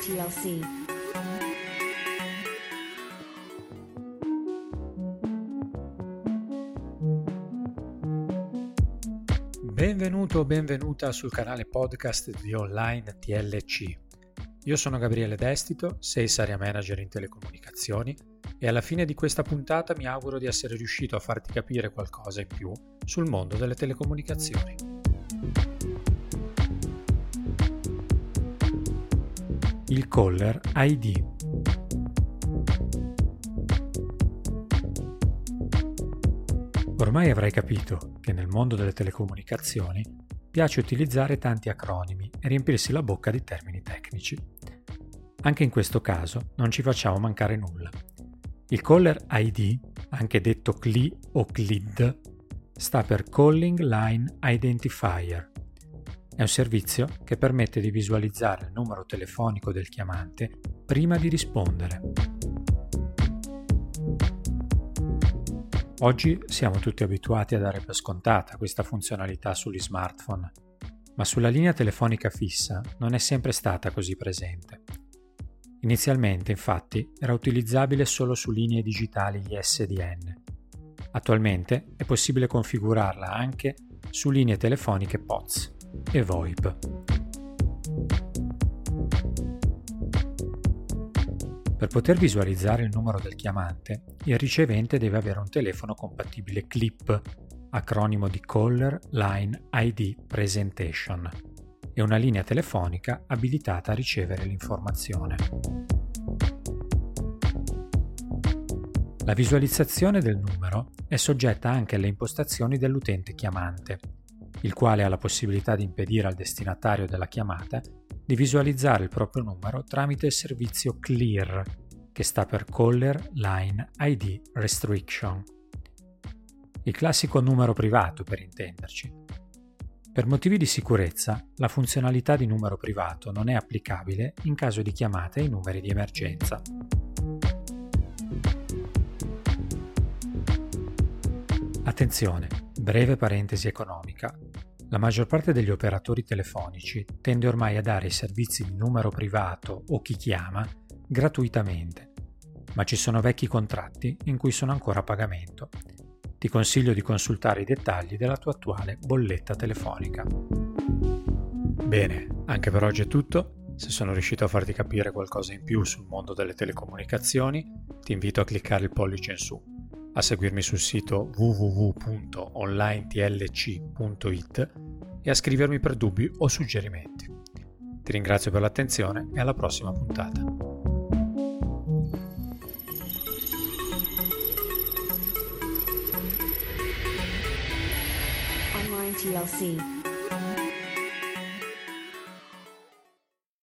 TLC. Benvenuto o benvenuta sul canale podcast di Online TLC. Io sono Gabriele Destito, Sales Area Manager in telecomunicazioni e alla fine di questa puntata mi auguro di essere riuscito a farti capire qualcosa in più sul mondo delle telecomunicazioni. Il Caller ID Ormai avrai capito che nel mondo delle telecomunicazioni piace utilizzare tanti acronimi e riempirsi la bocca di termini tecnici. Anche in questo caso non ci facciamo mancare nulla. Il Caller ID, anche detto CLI o CLID, sta per Calling Line Identifier. È un servizio che permette di visualizzare il numero telefonico del chiamante prima di rispondere. Oggi siamo tutti abituati a dare per scontata questa funzionalità sugli smartphone, ma sulla linea telefonica fissa non è sempre stata così presente. Inizialmente, infatti, era utilizzabile solo su linee digitali ISDN. Attualmente è possibile configurarla anche su linee telefoniche POTS e VoIP. Per poter visualizzare il numero del chiamante, il ricevente deve avere un telefono compatibile CLIP, acronimo di Caller Line ID Presentation, e una linea telefonica abilitata a ricevere l'informazione. La visualizzazione del numero è soggetta anche alle impostazioni dell'utente chiamante, il quale ha la possibilità di impedire al destinatario della chiamata di visualizzare il proprio numero tramite il servizio CLEAR, che sta per Caller Line ID Restriction. Il classico numero privato per intenderci, per motivi di sicurezza, la funzionalità di numero privato non è applicabile in caso di chiamate ai numeri di emergenza. Attenzione, breve parentesi economica. La maggior parte degli operatori telefonici tende ormai a dare i servizi di numero privato o chi chiama gratuitamente, ma ci sono vecchi contratti in cui sono ancora a pagamento ti consiglio di consultare i dettagli della tua attuale bolletta telefonica. Bene, anche per oggi è tutto. Se sono riuscito a farti capire qualcosa in più sul mondo delle telecomunicazioni, ti invito a cliccare il pollice in su, a seguirmi sul sito www.onlinetlc.it e a scrivermi per dubbi o suggerimenti. Ti ringrazio per l'attenzione e alla prossima puntata. TLC.